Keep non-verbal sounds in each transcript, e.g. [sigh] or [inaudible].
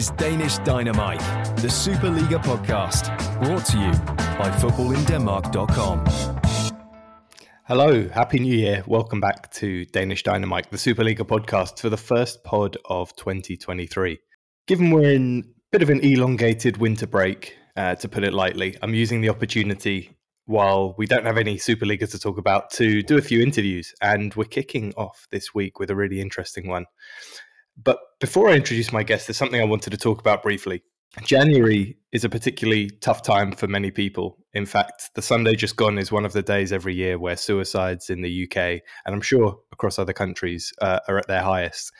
is Danish Dynamite, the Superliga podcast, brought to you by footballindenmark.com. Hello, Happy New Year. Welcome back to Danish Dynamite, the Superliga podcast for the first pod of 2023. Given we're in a bit of an elongated winter break, uh, to put it lightly, I'm using the opportunity while we don't have any Superliga to talk about to do a few interviews. And we're kicking off this week with a really interesting one. But before I introduce my guest, there's something I wanted to talk about briefly. January is a particularly tough time for many people. In fact, the Sunday just gone is one of the days every year where suicides in the UK, and I'm sure across other countries, uh, are at their highest.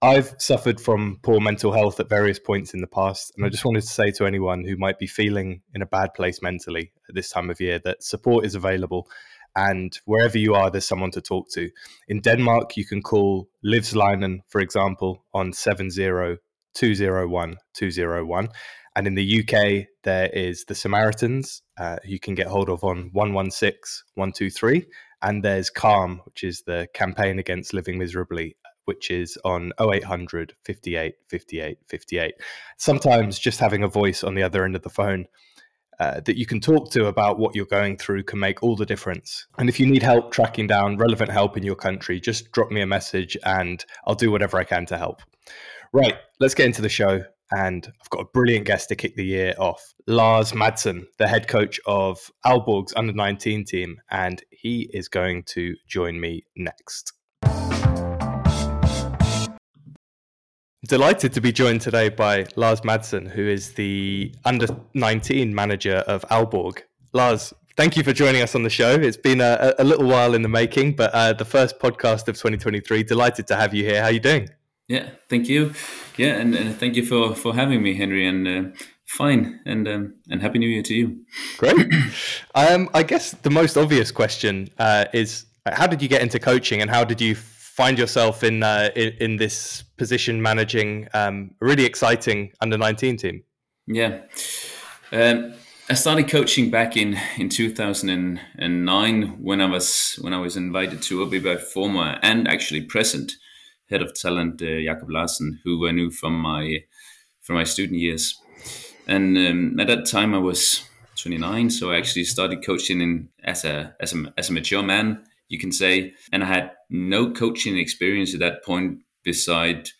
I've suffered from poor mental health at various points in the past, and I just wanted to say to anyone who might be feeling in a bad place mentally at this time of year that support is available and wherever you are, there's someone to talk to. In Denmark, you can call Livslinjen, for example, on 70 201 201. And in the UK, there is the Samaritans, uh, you can get hold of on 116 123. And there's CALM, which is the campaign against living miserably, which is on 0800 58 58 58. Sometimes just having a voice on the other end of the phone uh, that you can talk to about what you're going through can make all the difference. And if you need help tracking down relevant help in your country, just drop me a message and I'll do whatever I can to help. Right, let's get into the show. And I've got a brilliant guest to kick the year off Lars Madsen, the head coach of Aalborg's under 19 team. And he is going to join me next. Delighted to be joined today by Lars Madsen, who is the under 19 manager of Aalborg. Lars, thank you for joining us on the show. It's been a, a little while in the making, but uh, the first podcast of 2023. Delighted to have you here. How are you doing? Yeah, thank you. Yeah, and, and thank you for, for having me, Henry. And uh, fine, and um, and happy New Year to you. Great. um, I guess the most obvious question uh, is how did you get into coaching, and how did you find yourself in uh, in, in, this position managing um, a really exciting under 19 team? Yeah. Um, I started coaching back in, in 2009 when I was when I was invited to AaB by former and actually present head of talent uh, Jakob Larsen, who I knew from my from my student years. And um, at that time, I was 29, so I actually started coaching in, as a as a as a mature man you can say. And I had no coaching experience at that point beside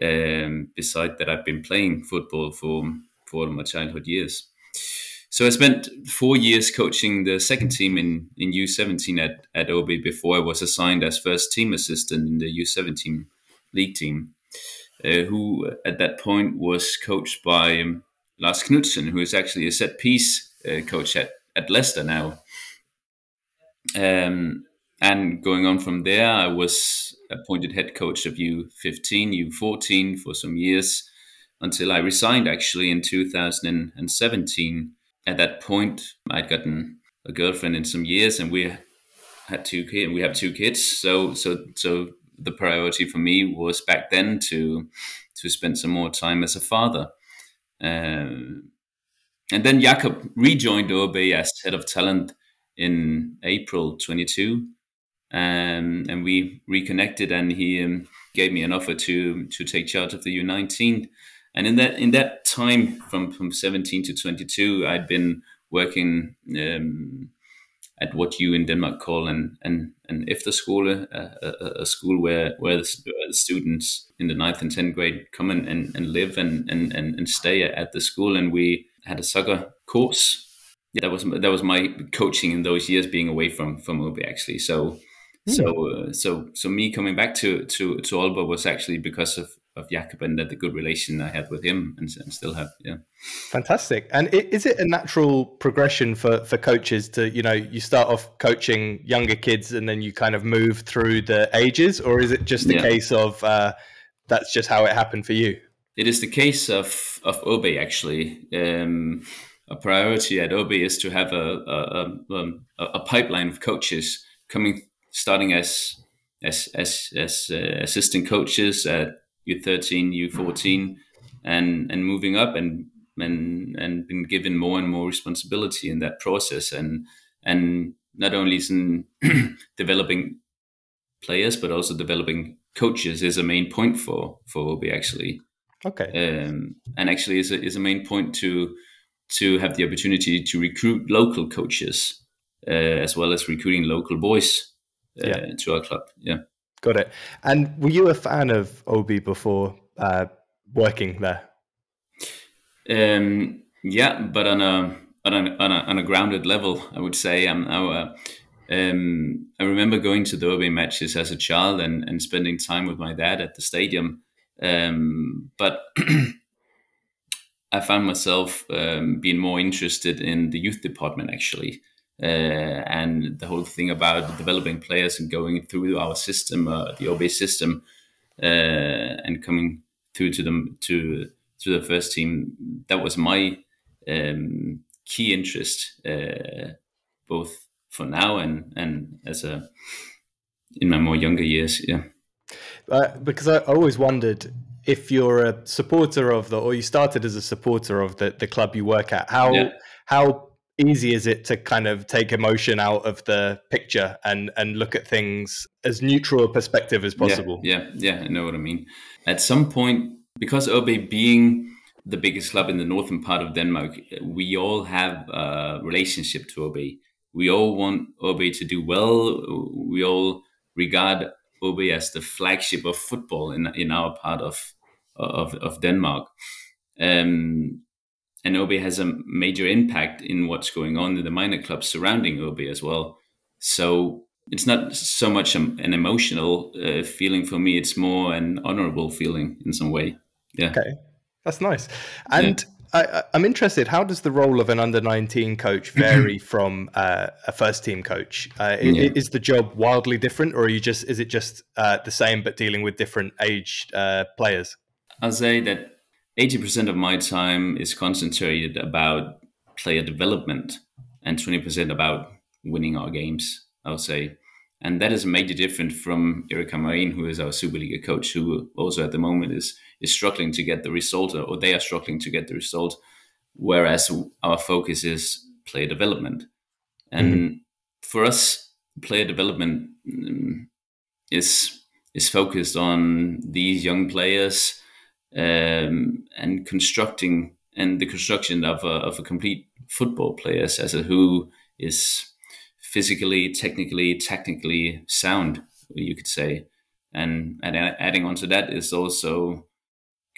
um, beside that I've been playing football for for my childhood years. So I spent four years coaching the second team in, in U17 at, at AaB before I was assigned as first team assistant in the U17 league team, uh, who at that point was coached by um, Lars Knudsen, who is actually a set piece uh, coach at, at Leicester now. Um, and going on from there, I was appointed head coach of U15, U14 for some years until I resigned actually in 2017. At that point, I'd gotten a girlfriend in some years and we had two kids we have two kids. So, so, so the priority for me was back then to, to spend some more time as a father. Uh, and then Jakob rejoined AaB as head of talent in April 22 um, and we reconnected, and he um, gave me an offer to to take charge of the U19. And in that in that time, from from 17 to 22, I'd been working um, at what you in Denmark call an an an efterskole, a, a, a school where where the, students in the ninth and tenth grade come and, and, and live and, and, and stay at the school. And we had a soccer course. Yeah, that was that was my coaching in those years, being away from from AaB actually. So so, hmm. uh, so, so me coming back to to to Aalborg was actually because of of Jakob and the good relation I had with him and, and still have. Yeah, fantastic. And is it a natural progression for for coaches to you know you start off coaching younger kids and then you kind of move through the ages, or is it just a yeah. case of uh, that's just how it happened for you? It is the case of of AaB actually. Um, a priority at AaB is to have a a, a, a pipeline of coaches coming starting as as as as uh, assistant coaches at U13, U14, and and moving up and and and been given more and more responsibility in that process and and not only in [clears throat] developing players but also developing coaches is a main point for for AaB actually. Okay. Um, and actually, is a, is a main point to to have the opportunity to recruit local coaches uh, as well as recruiting local boys yeah. to our club. Yeah. Got it. And were you a fan of AaB before uh, working there? Um, yeah, but on a on a, on a, on a grounded level, I would say. Um, I, uh, um, I remember going to the AaB matches as a child and, and spending time with my dad at the stadium. Um, but [clears throat] I found myself um, being more interested in the youth department actually. Uh, and the whole thing about developing players and going through our system, uh, the AaB system, uh, and coming through to them to to the first team. That was my um, key interest, uh, both for now and and as a in my more younger years. Yeah, uh, because I always wondered if you're a supporter of the or you started as a supporter of the the club you work at, how yeah. how easy is it to kind of take emotion out of the picture and and look at things as neutral a perspective as possible? yeah yeah, yeah i know what i mean. At some point because AaB being the biggest club in the northern part of denmark we all have a relationship to AaB we all want AaB to do well. We all regard OB as the flagship of football in in our part of of, of denmark. Um, and AaB has a major impact in what's going on in the minor clubs surrounding AaB as well. So it's not so much an emotional uh, feeling for me; it's more an honorable feeling in some way. Yeah. Okay, that's nice. And yeah. I, am interested. How does the role of an under 19 coach vary [clears throat] from uh, a first team coach? Uh, yeah. Is the job wildly different, or are you just is it just uh, the same but dealing with different age uh, players? I'll say that 80% of my time is concentrated about player development and 20% about winning our games, I would say. And that is a major difference from Erik Hamrén, who is our Superliga coach, who also at the moment is is struggling to get the result, or they are struggling to get the result. Whereas our focus is player development, and mm-hmm. for us, player development um, is is focused on these young players um, and constructing and the construction of a, of a complete football player as a who is physically, technically, technically sound, you could say. And, and adding on to that is also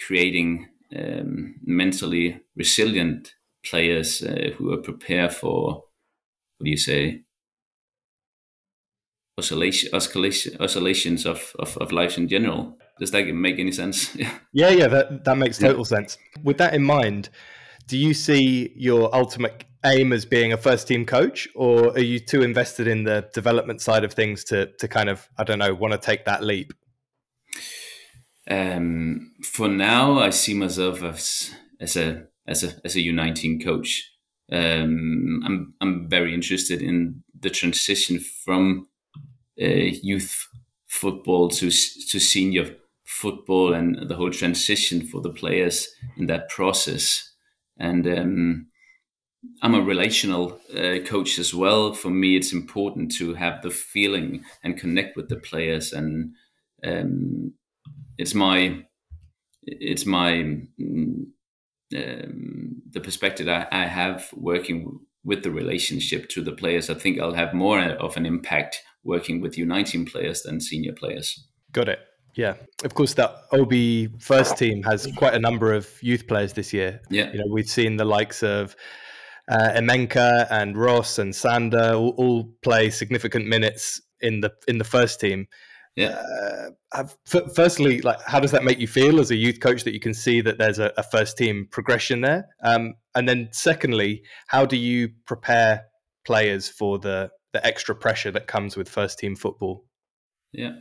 creating um, mentally resilient players uh, who are prepared for, what do you say, oscillation, oscillation, oscillations of, of, of life in general. Does that make any sense? [laughs] Yeah, yeah, yeah that, that makes total yeah. sense. With that in mind, do you see your ultimate aim as being a first team coach, or are you too invested in the development side of things to, to kind of, I don't know, want to take that leap? Um, for now, I see myself as, as a as a as a U19 coach. Um, I'm I'm very interested in the transition from uh, youth football to to senior football and the whole transition for the players in that process. And um, I'm a relational uh, coach as well. For me, it's important to have the feeling and connect with the players, and um, it's my it's my um, the perspective I, I have working with the relationship to the players. I think I'll have more of an impact working with U19 players than senior players. Got it. Yeah, of course, that AaB first team has quite a number of youth players this year. Yeah, you know, we've seen the likes of uh, Emenka and Ross and Sander all, all, play significant minutes in the in the first team. Yeah. Uh, f- firstly, like, how does that make you feel as a youth coach that you can see that there's a, a first team progression there? Um, and then, secondly, how do you prepare players for the the extra pressure that comes with first team football? Yeah,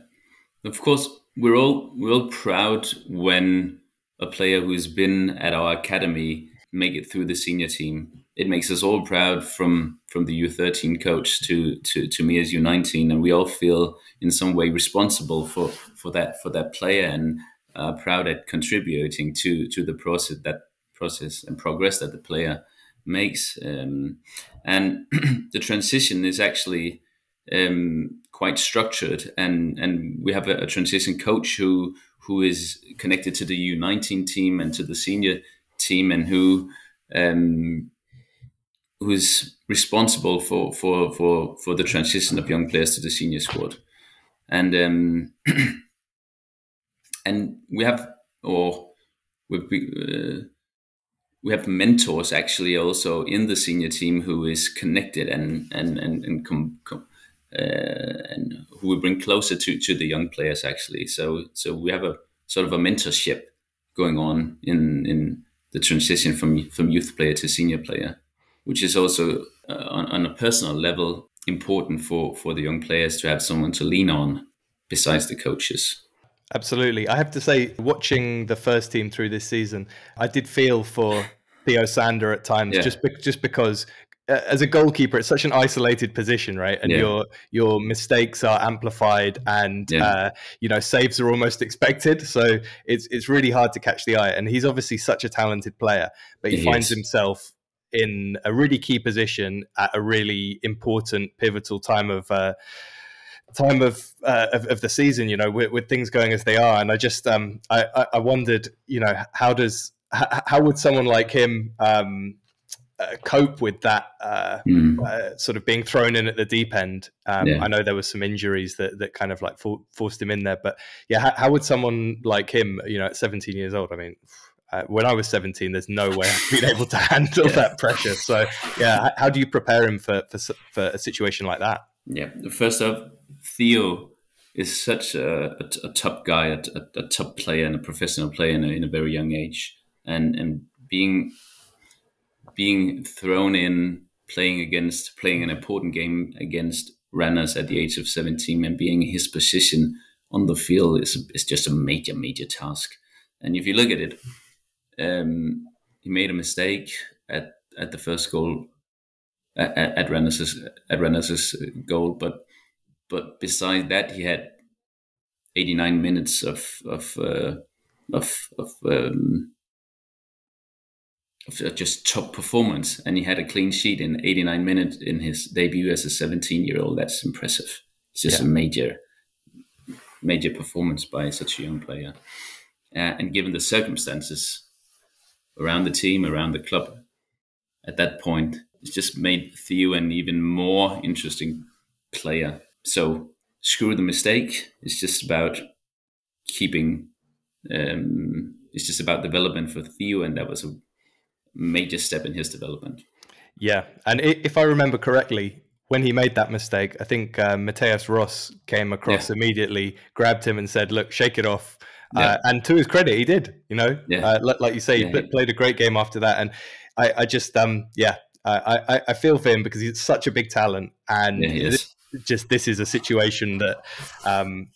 of course, we're all we're all proud when a player who's been at our academy make it through the senior team. It makes us all proud from from the U13 coach to to to me as U19, and we all feel in some way responsible for for that for that player and uh, proud at contributing to to the process that process and progress that the player makes. Um, and [clears throat] the transition is actually um, quite structured, and and we have a, a transition coach who who is connected to the U19 team and to the senior team, and who um, who's responsible for for for for the transition of young players to the senior squad, and um, [clears throat] and we have or we uh, we have mentors actually also in the senior team who is connected and and and and, com, com, and who we bring closer to to the young players actually. So so we have a sort of a mentorship going on in in the transition from from youth player to senior player, which is also uh, on, on a personal level important for for the young players to have someone to lean on besides the coaches. Absolutely. I have to say, watching the first team through this season, I did feel for Theo Sander at times, yeah. just be- just because uh, as a goalkeeper, it's such an isolated position, right? And yeah. your your mistakes are amplified, and yeah. uh, you know saves are almost expected. So it's it's really hard to catch the eye. And he's obviously such a talented player, but he, he finds is. himself in a really key position at a really important, pivotal time of. Uh, time of, uh, of, of the season, you know, with, with, things going as they are, and I just um, I, I wondered, you know, how does how would someone like him um, uh, cope with that uh, mm. uh, sort of being thrown in at the deep end? Um, yeah. I know there were some injuries that, that kind of like for, forced him in there, but yeah, how, how, would someone like him, you know, at 17 years old? I mean. Uh, when I was 17, there's no way I'd been able to [laughs] handle yeah. that pressure. So, yeah, how do you prepare him for, for, for a situation like that? Yeah, first off, Theo is such a, a, a top guy, a, a, top player, and a professional player in a, in a very young age, and and being being thrown in playing against playing an important game against Randers at the age of 17 and being in his position on the field is is just a major major task. And if you look at it, um, he made a mistake at at the first goal at, at Randers's at Randers's goal, but but besides that, he had 89 minutes of of uh, of of, um, just top performance, and he had a clean sheet in 89 minutes in his debut as a 17 year old. That's impressive. It's just yeah. a major major performance by such a young player, uh, and given the circumstances around the team, around the club, at that point, it's just made Theo an even more interesting player so screw the mistake. It's just about keeping. Um, it's just about development for Theo, and that was a major step in his development. Yeah, and if I remember correctly, when he made that mistake, I think uh, Mateus Ross came across yeah. immediately, grabbed him, and said, "Look, shake it off." Uh, yeah. Uh, and to his credit, he did. You know, yeah. uh, like you say, he played a great game after that. And I, I just, um, yeah, I, I, I, feel for him because he's such a big talent, and this, just this is a situation that um,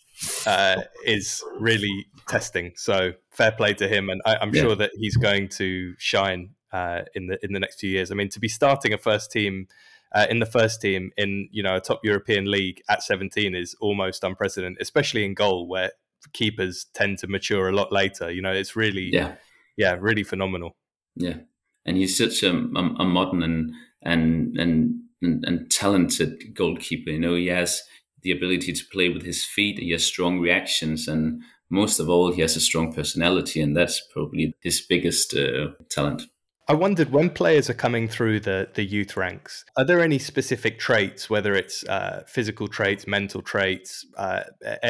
uh, is really testing. So fair play to him, and I, am sure that he's going to shine uh, in the in the next few years. I mean, to be starting a first team. Uh, in the first team in you know a top European league at 17 is almost unprecedented, especially in goal where keepers tend to mature a lot later. You know, it's really yeah, yeah, really phenomenal. Yeah, and he's such a, a, a modern and and and and, and talented goalkeeper. You know, he has the ability to play with his feet. He has strong reactions, and most of all, he has a strong personality, and that's probably his biggest uh, talent. I wondered when players are coming through the, the youth ranks, are there any specific traits, whether it's uh, physical traits, mental traits, uh,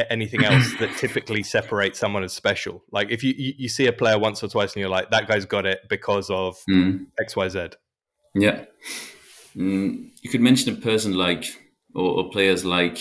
anything else that [clears throat] typically separates someone as special? Like if you, you see a player once or twice and you're like, that guy's got it because of mm. X, Y, Z. Yeah. Mm, you could mention a person like, or, or players like,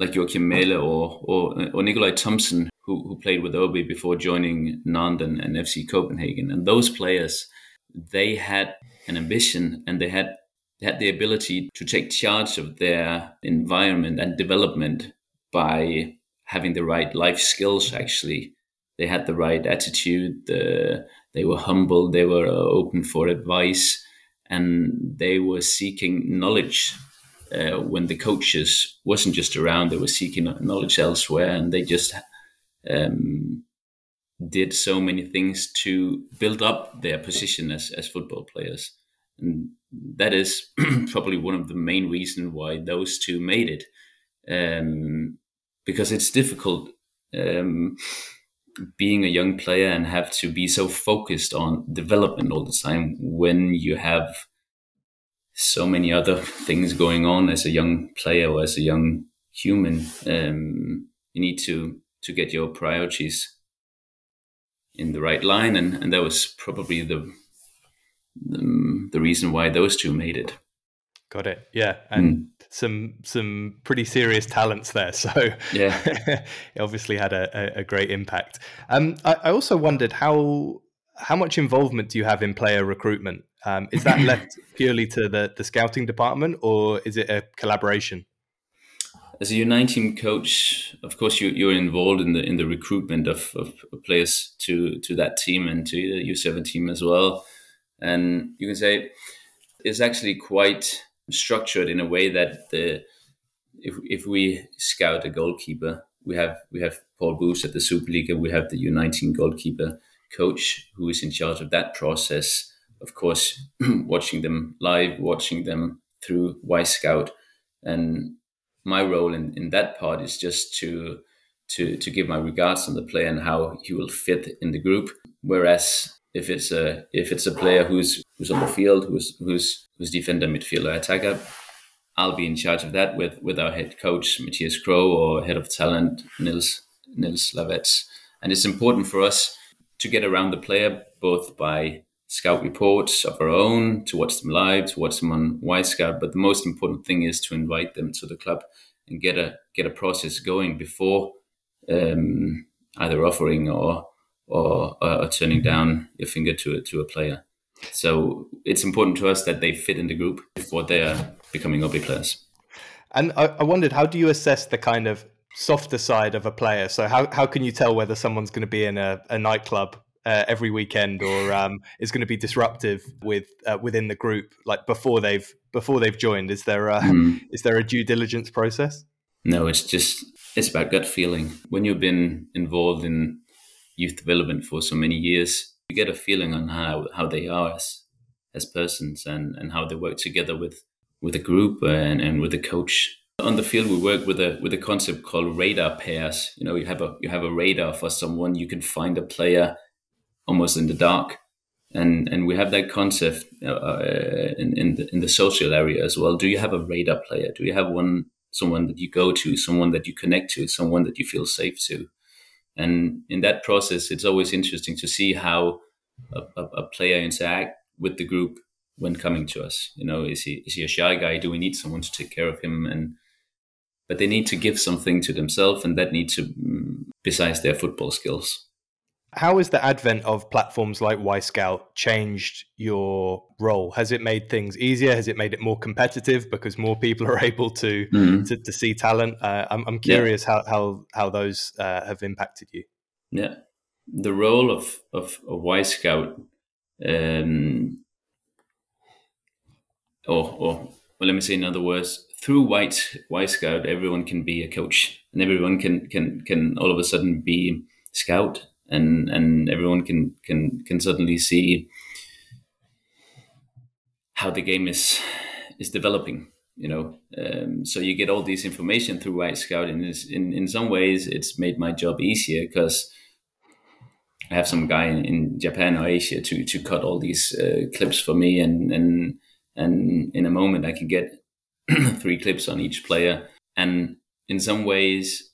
like Joakim Mæle or, or, or Nicolai Thomsen, who, who played with AaB before joining Nantes and, and FC Copenhagen. And those players, they had an ambition and they had had the ability to take charge of their environment and development by having the right life skills actually. They had the right attitude the, they were humble they were open for advice and they were seeking knowledge uh, when the coaches wasn't just around; they were seeking knowledge elsewhere, and they just um, did so many things to build up their position as as football players, and that is [clears throat] probably one of the main reasons why those two made it. um, because it's difficult um, being a young player and have to be so focused on development all the time when you have so many other [laughs] things going on as a young player or as a young human. Um, you need to to get your priorities in the right line, and, and that was probably the, the the reason why those two made it. Got it. Yeah, and mm. some some pretty serious talents there. [laughs] So yeah, [laughs] it obviously had a, a, a great impact. Um, I, I, also wondered how how much involvement do you have in player recruitment? Um, is that [clears throat] left purely to the the scouting department, or is it a collaboration? As a U19 coach, of course, you, you're involved in the in the recruitment of, of players to to that team and to the U7 team as well. And you can say it's actually quite structured in a way that the if if we scout a goalkeeper, we have we have Paul Boos at the Superliga, we have the U19 goalkeeper coach who is in charge of that process. Of course, [clears throat] watching them live, watching them through Wyscout, and my role in, in that part is just to to to give my regards on the player and how he will fit in the group. Whereas if it's a if it's a player who's who's on the field, who's who's who's defender, midfielder, attacker, I'll be in charge of that with with our head coach Matthias Crow or head of talent Nils Nils Lavets. And it's important for us to get around the player both by scout reports of our own, to watch them live, to watch them on Wyscout. But the most important thing is to invite them to the club and get a get a process going before um, either offering or or, or turning down your finger to a, to a player. So it's important to us that they fit in the group before they are becoming AaB players. And I, I wondered, how do you assess the kind of softer side of a player? So how, how can you tell whether someone's going to be in a, a nightclub uh, every weekend or um, is going to be disruptive with uh, within the group, like before they've before they've joined? Is there a, mm. is there a due diligence process? No, it's just it's about gut feeling. When you've been involved in youth development for so many years, you get a feeling on how, how they are as, as persons and, and how they work together with, with a group and, and with a coach. On the field, we work with a with a concept called radar pairs. You know, you have a you have a radar for someone. You can find a player almost in the dark, and and we have that concept uh, in in the, in the social area as well. Do you have a radar player? Do you have one someone that you go to, someone that you connect to, someone that you feel safe to? And in that process, it's always interesting to see how a, a, a player interact with the group when coming to us. You know, is he is he a shy guy? Do we need someone to take care of him? And but they need to give something to themselves, and that needs to mm, besides their football skills. How has the advent of platforms like Wyscout changed your role? Has it made things easier? Has it made it more competitive because more people are [laughs] able to mm. to, to, see talent? Uh, I'm, I'm, curious yeah. how, how how those uh, have impacted you. Yeah, the role of of, of Wyscout, um, or or well, let me say in other words, through White Wyscout, everyone can be a coach, and everyone can can can all of a sudden be scout and and everyone can can can suddenly see how the game is is developing you know? Um, so you get all this information through Wyscout and in in some ways it's made my job easier because I have some guy in, in, Japan or Asia to to cut all these uh, clips for me and and and in a moment I can get [clears throat] three clips on each player. And in some ways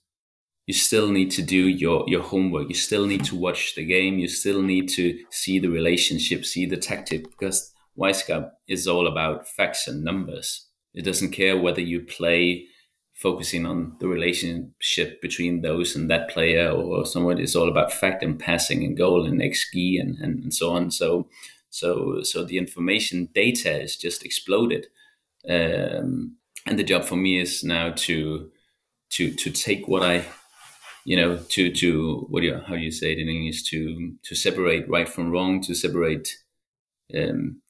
you still need to do your, your homework. You still need to watch the game. You still need to see the relationship, see the tactic, because Wyscout is all about facts and numbers. It doesn't care whether you play focusing on the relationship between those and that player or someone. It's all about fact and passing and goal and XG and, and, and so on. So, so, so the information data is just exploded. Um, and the job for me is now to, to, to take what I you know to to what do you how do you say it in english? To to separate right from wrong to separate um,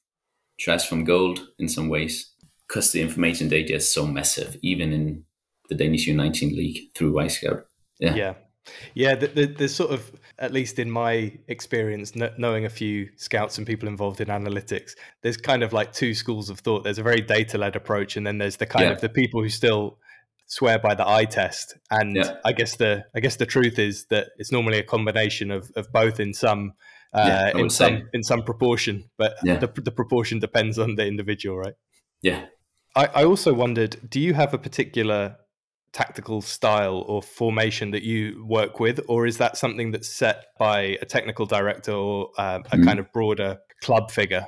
trash from gold in some ways. Because the information data is so massive even in the danish u19 league through Wyscout yeah. Yeah. Yeah the, the, there's sort of at least in my experience knowing a few scouts and people involved in analytics there's kind of like two schools of thought. There's a very data led approach and then there's the kind yeah. of the people who still swear by the eye test, and Yeah. I guess the I guess the truth is that it's normally a combination of, of both in some uh, Yeah, in some say. in some proportion, but Yeah. the the proportion depends on the individual, right? Yeah. I, I also wondered, do you have a particular tactical style or formation that you work with, or is that something that's set by a technical director or um, a Mhm. kind of broader club figure?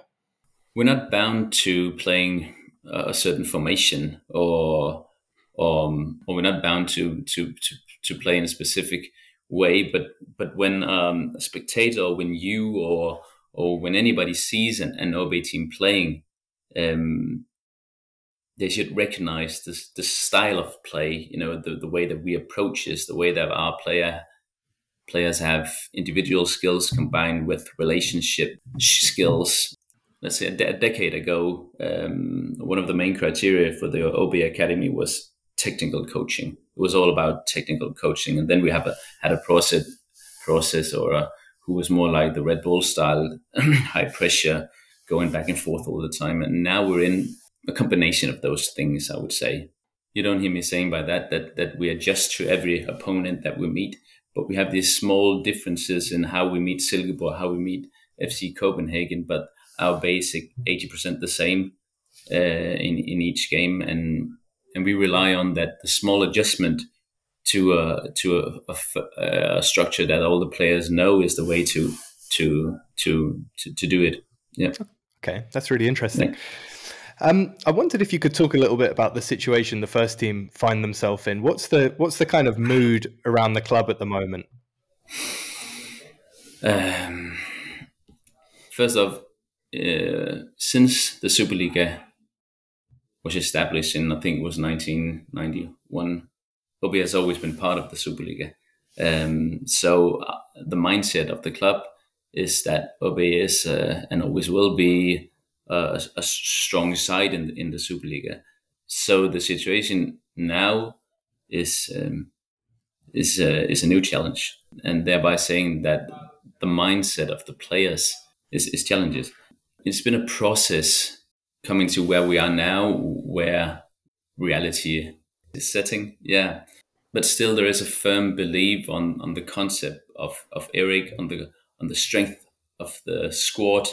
we're not bound to playing a certain formation or or, um, or we're not bound to, to to to play in a specific way but but when um, a spectator when you or or when anybody sees an, an AaB team playing um, they should recognize this the style of play you know the, the way that we approach this the way that our player players have individual skills combined with relationship skills. Let's say a, de- a decade ago, um, one of the main criteria for the AaB Academy was technical coaching. It was all about technical coaching, and then we have a had a process process or a, who was more like the Red Bull style, [clears throat] high pressure, going back and forth all the time. And now we're in a combination of those things. I would say you don't hear me saying by that that that we adjust to every opponent that we meet, but we have these small differences in how we meet Silkeborg, how we meet FC Copenhagen, but our basic 80% the same uh, in, in each game. And, and we rely on that the small adjustment to a, to a, a a structure that all the players know is the way to, to, to, to, to do it. Yeah. Okay, that's really interesting. Yeah. Um, I wondered if you could talk a little bit about the situation the first team find themselves in. What's the what's the kind of mood around the club at the moment? Um, first off, uh, since the Superliga was established in, I think it was 1991, AaB has always been part of the Superliga. Um, so uh, the mindset of the club is that AaB is uh, and always will be uh, a, a strong side in, in the Superliga. So the situation now is um, is uh, is a new challenge, and thereby saying that the mindset of the players is, is challenges. It's been a process coming to where we are now, where reality is setting. Yeah, but still there is a firm belief on, on the concept of, of Eric, on the on the strength of the squad,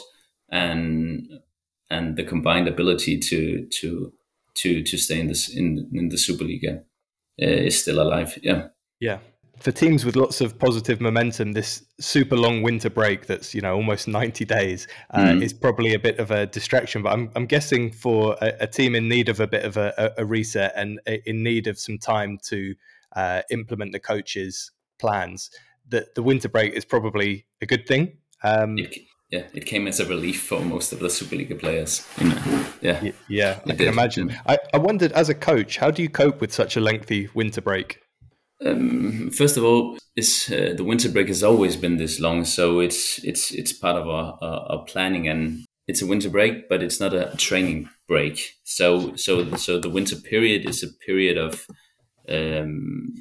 and and the combined ability to to to to stay in this in in the Superliga uh, is still alive. Yeah. Yeah. For teams with lots of positive momentum, this super long winter break that's you know almost [laughs] ninety days uh, Mhm. is probably a bit of a distraction. But I'm I'm guessing for a, a team in need of a bit of a, a, reset and uh, in need of some time to uh, implement the coach's plans, that the winter break is probably a good thing. Um, It, yeah, it came as a relief for most of the Superliga players. You know? Yeah. yeah, I It can did, imagine. mm. I, I wondered, as a coach, how do you cope with such a lengthy winter break? Um, first of all, it's, uh, the winter break has always been this long, so it's it's it's part of our, our, our planning, and it's a winter break, but it's not a training break. So so so the winter period is a period of um,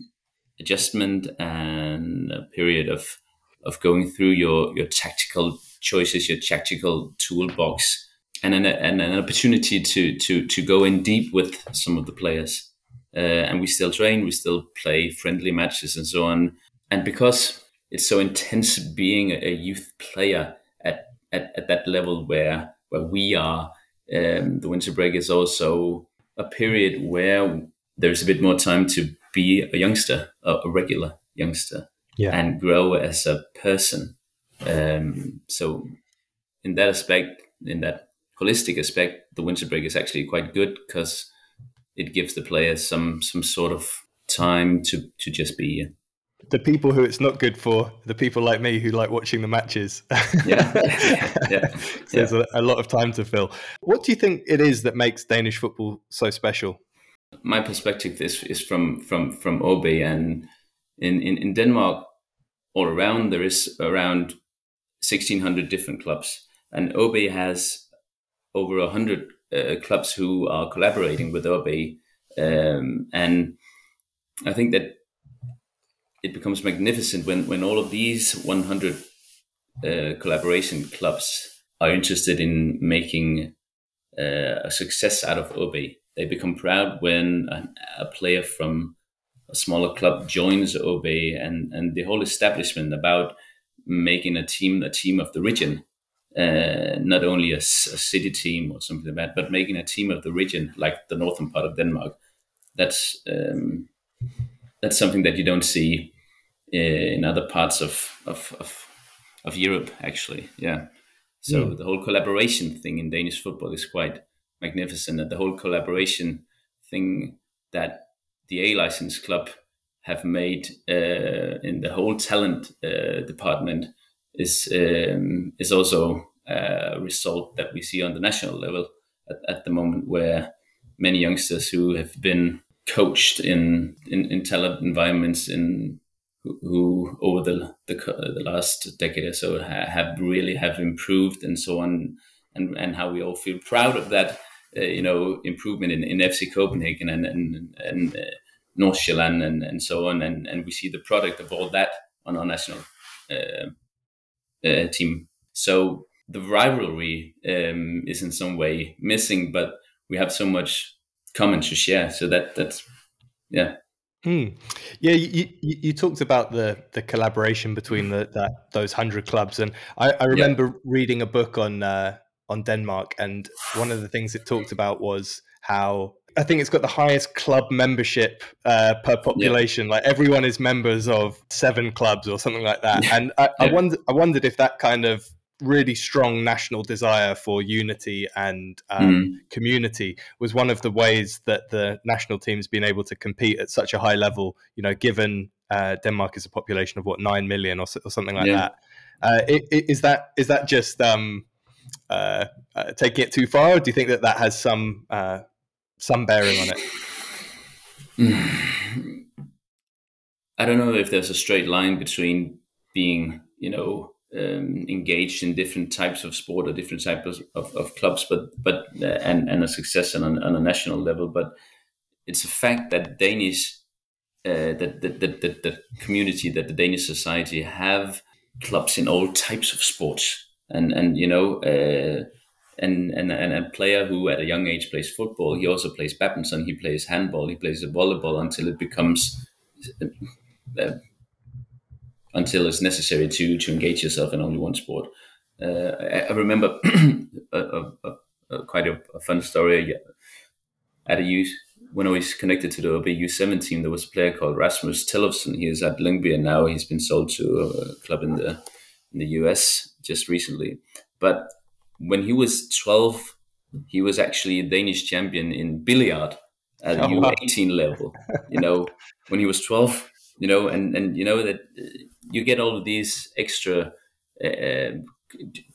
adjustment and a period of of going through your your tactical choices, your tactical toolbox, and an, and an opportunity to to to go in deep with some of the players. Uh, and we still train, we still play friendly matches and so on. And because it's so intense being a youth player at, at, at that level where where we are, um, the winter break is also a period where there's a bit more time to be a youngster, a, a regular youngster, Yeah. and grow as a person. Um, so, in that aspect, in that holistic aspect, the winter break is actually quite good because it gives the players some some sort of time to to just be. The people who it's not good for, the people like me who like watching the matches. [laughs] Yeah, [laughs] yeah, yeah. So There's a, a lot of time to fill. What do you think it is that makes Danish football so special? My perspective is is from from from AaB and in, in, in Denmark, all around there is around sixteen hundred different clubs, and AaB has over a hundred uh, clubs who are collaborating with AaB, um, and I think that it becomes magnificent when when all of these one hundred uh, collaboration clubs are interested in making uh, a success out of AaB. they become proud when a, player from a smaller club joins AaB and, and the whole establishment about making a team a team of the region, uh, not only a, a, city team or something like that, but making a team of the region, like the northern part of Denmark. That's um, that's something that you don't see uh, in other parts of, of, of, of Europe, actually. Yeah. So mm. the whole collaboration thing in Danish football is quite magnificent. And the whole collaboration thing that the A license club have made uh, in the whole talent uh, department is um, is also a result that we see on the national level at, at, the moment, where many youngsters who have been coached in in, in talent environments in who, who over the, the, the last decade or so have really have improved and so on, and and how we all feel proud of that uh, you know improvement in, in FC Copenhagen and and, and uh, Nordsjælland and, and so on, and, and we see the product of all that on our national uh, uh, team. So the rivalry um, is in some way missing, but we have so much common to share. So that that's yeah. Hmm. Yeah, you, you, you, talked about the the collaboration between the that those hundred clubs, and I, I remember yeah. reading a book on uh, on Denmark, and one of the things it talked about was how I think it's got the highest club membership uh, per population. Yeah. Like everyone is members of seven clubs or something like that. [laughs] And I, yeah. I wondered, I wondered if that kind of really strong national desire for unity and um, mm. community was one of the ways that the national team's been able to compete at such a high level. You know, given uh, Denmark is a population of what nine million or, or something like yeah. that. Uh, is that is that just um, uh, uh, taking it too far? Or do you think that that has some uh, some bearing on it? [sighs] I don't know if there's a straight line between being, you know, um, engaged in different types of sport or different types of, of, clubs, but but uh, and and a success on a, on a national level. But it's a fact that Danish, uh, that, that, that, that the community, that the Danish society have clubs in all types of sports and and you know uh, and, and and a player who at a young age plays football he also plays badminton he plays handball he plays volleyball until it becomes uh, until it's necessary to to engage yourself in only one sport uh, I, I, remember [clears throat] a, a, a, quite a, fun story at a youth when I was connected to the AaB U7 team, there was a player called Rasmus Tellefsen. He is at Lyngby and now he's been sold to a club in the in the US just recently. But when he was 12, he was actually a Danish champion in billiard at oh, U18 wow. level. You know, when he was 12, you know, and and you know that you get all of these extra uh,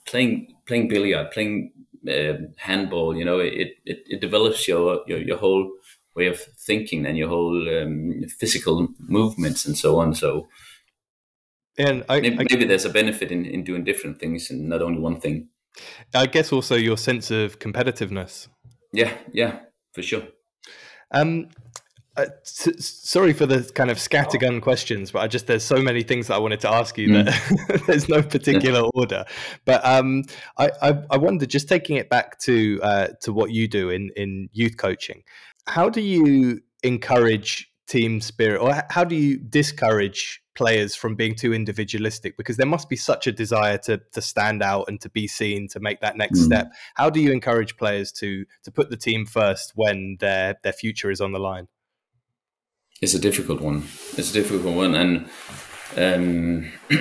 playing playing billiard, playing uh, handball. You know, it, it, it develops your, your your whole way of thinking and your whole um, physical movements and so on. So and I, maybe, I, maybe there's a benefit in, in doing different things and not only one thing. I guess also your sense of competitiveness. Yeah, yeah, for sure. Um, uh, sorry for the kind of scattergun oh. questions, but I just there's so many things that I wanted to ask you mm. that [laughs] there's no particular yeah. order. But um, I, I, I wonder, just taking it back to uh, to what you do in in youth coaching, how do you encourage team spirit, or how do you discourage players from being too individualistic because there must be such a desire to to stand out and to be seen to make that next mm. step. How do you encourage players to to put the team first when their their future is on the line? It's a difficult one. It's a difficult one and um, [clears throat]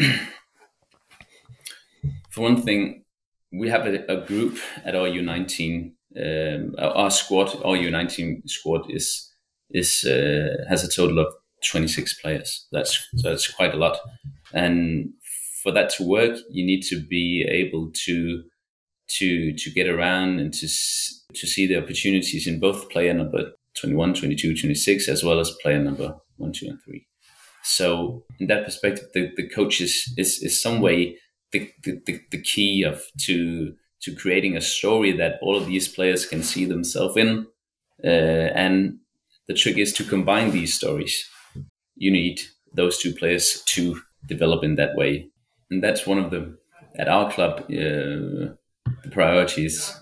for one thing we have a, a group at our u19 um, our squad our u19 squad is is uh, has a total of 26 players. That's that's quite a lot. And for that to work, you need to be able to to to get around and to to see the opportunities in both player number 21, 22, 26, as well as player number one, two, and three. So in that perspective, the, the coach is, is, is some way the, the, the key of to to creating a story that all of these players can see themselves in. Uh, and the trick is to combine these stories you need those two players to develop in that way. And that's one of the, at our club, uh, the priorities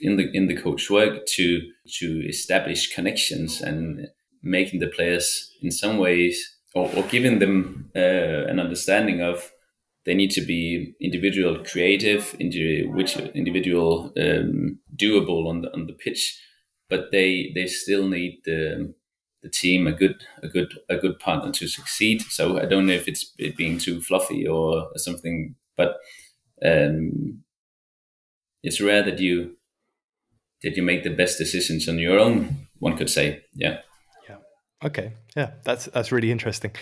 in the in the coach work to to establish connections and making the players in some ways or, or giving them uh, an understanding of they need to be individual creative which individual um, doable on the on the pitch but they they still need the the team a good a good a good partner to succeed so i don't know if it's being too fluffy or something but um, it's rare that you that you make the best decisions on your own. One could say, yeah. Yeah. Okay. Yeah, that's that's really interesting.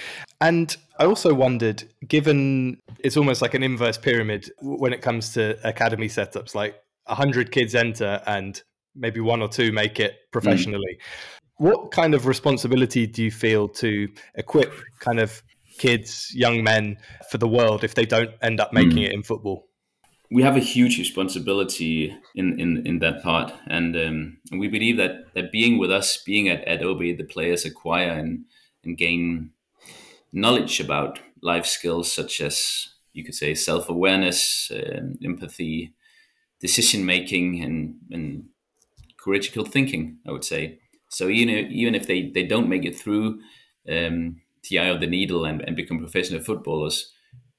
And I also wondered, given it's almost like an inverse pyramid when it comes to academy setups, like hundred kids enter and maybe one or two make it professionally. Mm. What kind of responsibility do you feel to equip kind of kids, young men for the world if they don't end up making mm. it in football? we have a huge responsibility in, in, in that part. And, um, and we believe that, that being with us, being at, at AaB, the players acquire and, and gain knowledge about life skills such as you could say self awareness, um, empathy, decision making, and, and critical thinking, I would say. So even if, even if they, they don't make it through um, the eye of the needle and, and become professional footballers,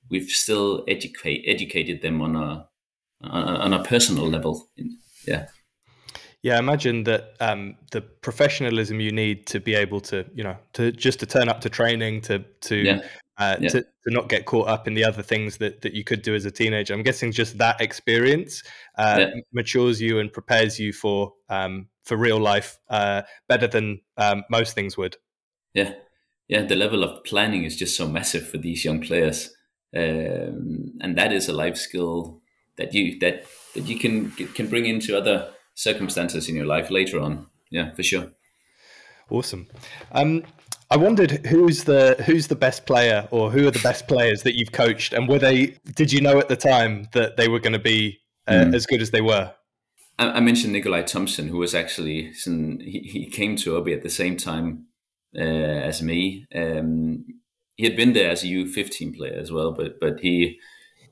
we've still educate educated them on a on a personal level. Yeah. Yeah, imagine that um, the professionalism you need to be able to, you know, to just to turn up to training, to to yeah. Uh, yeah. To, to not get caught up in the other things that, that you could do as a teenager. I'm guessing just that experience uh, yeah. matures you and prepares you for um, for real life uh, better than um, most things would. Yeah, yeah. The level of planning is just so massive for these young players um, and that is a life skill that you that that you can can bring into other circumstances in your life later on. Yeah, for sure. Awesome. Um, I wondered who's the who's the best player, or who are the best players that you've coached, and were they? Did you know at the time that they were going to be uh, mm. as good as they were? I, mentioned Nicolai Thomsen, who was actually he, he came to AaB at the same time uh, as me. Um, he had been there as a U15 player as well, but but he,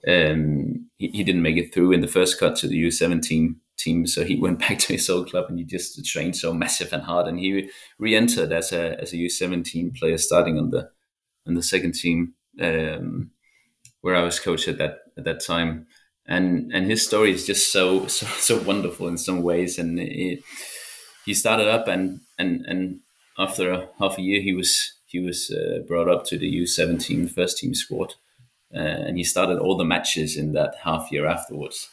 um, he he, didn't make it through in the first cut to the U17 team, so he [laughs] went back to his old club and he just trained so massive and hard, and he re-entered as a as a U17 player, starting on the on the second team um, where I was coach at that at that time, and and his story is just so [laughs] so so wonderful in some ways, and it, he started up and and and after half a year he was he was uh, brought up to the U17 first team squad, uh, and he started all the matches in that half year afterwards.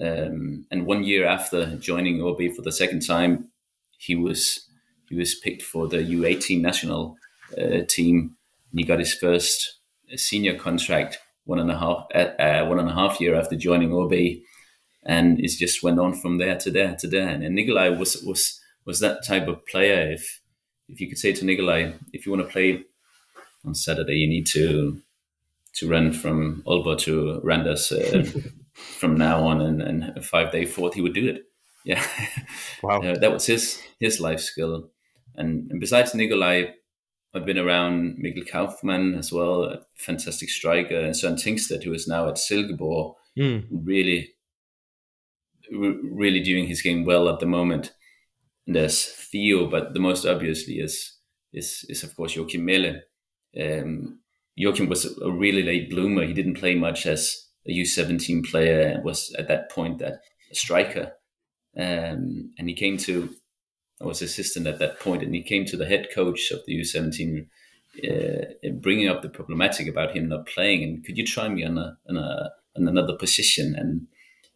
Um, and one year after joining AaB for the second time, he was he was picked for the U18 national uh, team. And he got his first uh, senior contract one and a half uh, one and a half year after joining AaB, and it just went on from there to there to there. And, and Nicolai was was was that type of player. If if you could say to Nicolai, if you want to play on Saturday, you need to to run from Aalborg to Randers uh, [laughs] from now on, and, and a five day fourth, he would do it. Yeah, wow, [laughs] uh, that was his his life skill. And, and besides Nicolai, I've been around Mikkel Kaufmann as well, a fantastic striker, and Søren Tingsted, who is now at Silkeborg, mm. really, really doing his game well at the moment And there's Theo, but the most obviously is is is of course Joakim Mæhle. Um, Joachim was a really late bloomer. He didn't play much as a U17 player was at that point that a striker. Um, and he came to, I was assistant at that point, and he came to the head coach of the U17, uh, bringing up the problematic about him not playing. And could you try me on a on a on another position? And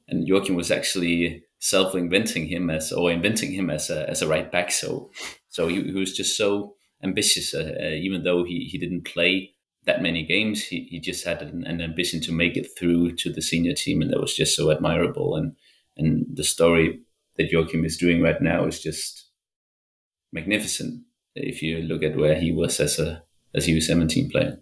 and Joakim was actually self-inventing him as or inventing him as a as a right back. So so he, he was just so ambitious. Uh, uh, even though he, he didn't play that many games, he, he just had an, an, ambition to make it through to the senior team, and that was just so admirable. And and the story that Joakim is doing right now is just magnificent. If you look at where he was as a as a U seventeen player.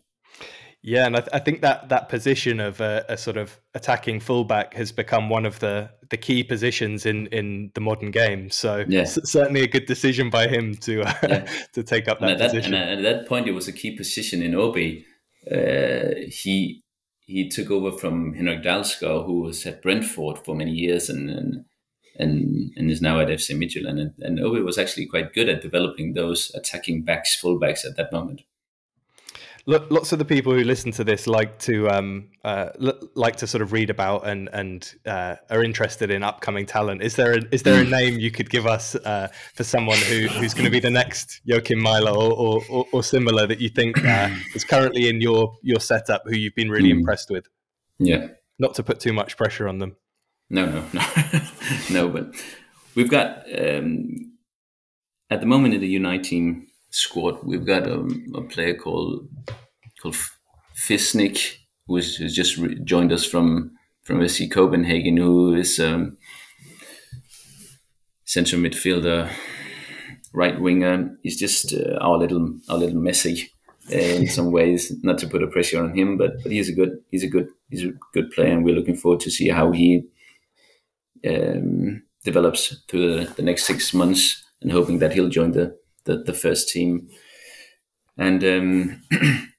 Yeah, and I, th- I, think that that position of a, a, sort of attacking fullback has become one of the, the key positions in, in the modern game. So yeah. certainly a good decision by him to uh, yeah. [laughs] to take up that, and that position. And at that point, it was a key position in AaB. Uh, he he took over from Henrik Dalsgaard, who was at Brentford for many years, and, and and and is now at FC Midtjylland. And, and AaB was actually quite good at developing those attacking backs, fullbacks at that moment. Look, Lots of the people who listen to this like to um, uh, like to sort of read about and and uh, are interested in upcoming talent. Is there a, is there a name you could give us uh, for someone who, who's going to be the next Joakim Mæhle or, or, or, similar that you think uh, [clears throat] is currently in your your setup who you've been really mm. impressed with? Yeah, not to put too much pressure on them. No, no, [laughs] no, no. But we've got um, at the moment in the Unite team squad, we've got a, a player called called Fisnik, who has just re- joined us from from FC Copenhagen, who is um, central midfielder, right winger. He's just uh, our little our little Messi in [laughs] some ways. Not to put a pressure on him, but but he's a good he's a good he's a good player, and we're looking forward to see how he um, develops through the, the, next six months, and hoping that he'll join the the, the first team. And um, [clears throat]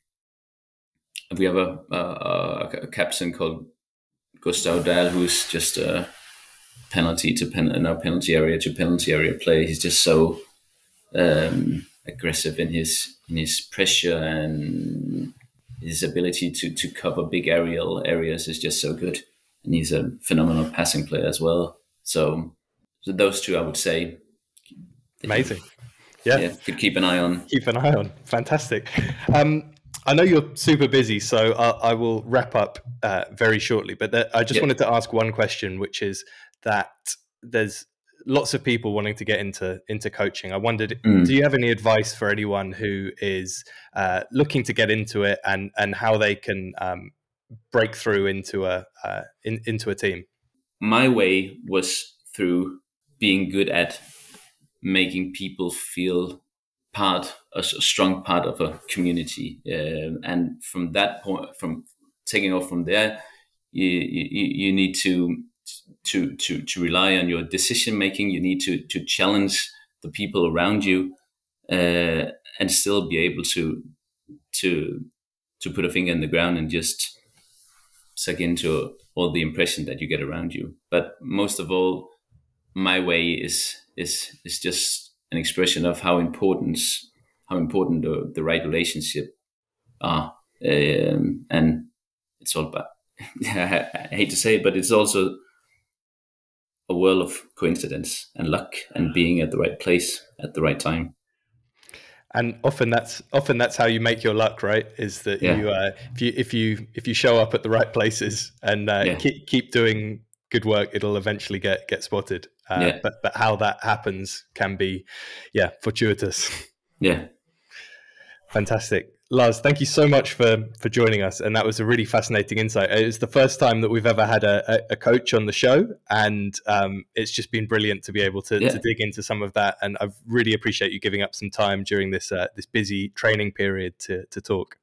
we have a, a, a, captain called Gustav Dahl, who's just a penalty to pen, no penalty area to penalty area play. He's just so um, aggressive in his in his pressure and his ability to to cover big aerial areas is just so good, and he's a phenomenal passing player as well. So, so those two, I would say, amazing. Yeah. yeah, could keep an eye on. Keep an eye on. Fantastic. Um, I know you're super busy, so I, I will wrap up uh, very shortly. But the, I just wanted to ask one question, which is that there's lots of people wanting to get into into coaching. I wondered, mm. do you have any advice for anyone who is uh, looking to get into it and and how they can um, break through into a uh, in, into a team? My way was through being good at making people feel part a, strong part of a community um, and from that point from taking off from there you, you, you need to to to to rely on your decision making. You need to to challenge the people around you, uh, and still be able to to to put a finger in the ground and just suck into all the impression that you get around you. But most of all, my way is is is just an expression of how important how important the, the right relationship are, um, and it's all about. [laughs] I hate to say it, but it's also a world of coincidence and luck and being at the right place at the right time and often that's often that's how you make your luck right is that yeah. you uh, if you if you if you show up at the right places and uh, yeah. keep keep doing good work it'll eventually get get spotted uh, yeah. but but how that happens can be yeah fortuitous yeah fantastic Lars, thank you so much for for joining us, and that was a really fascinating insight. It's the first time that we've ever had a, a coach on the show, and um, it's just been brilliant to be able to, yeah. to, dig into some of that. And I really appreciate you giving up some time during this uh, this busy training period to to talk.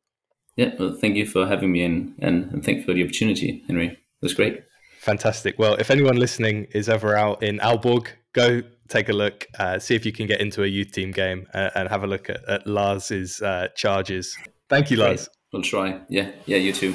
Yeah, well, thank you for having me in, and, and thank you for the opportunity, Henry. It was great. Fantastic. Well, if anyone listening is ever out in Aalborg, go take a look, uh, see if you can get into a youth team game uh, and have a look at, at Lars's uh, charges. Thank you, Lars. We'll try. Yeah. Yeah, you too.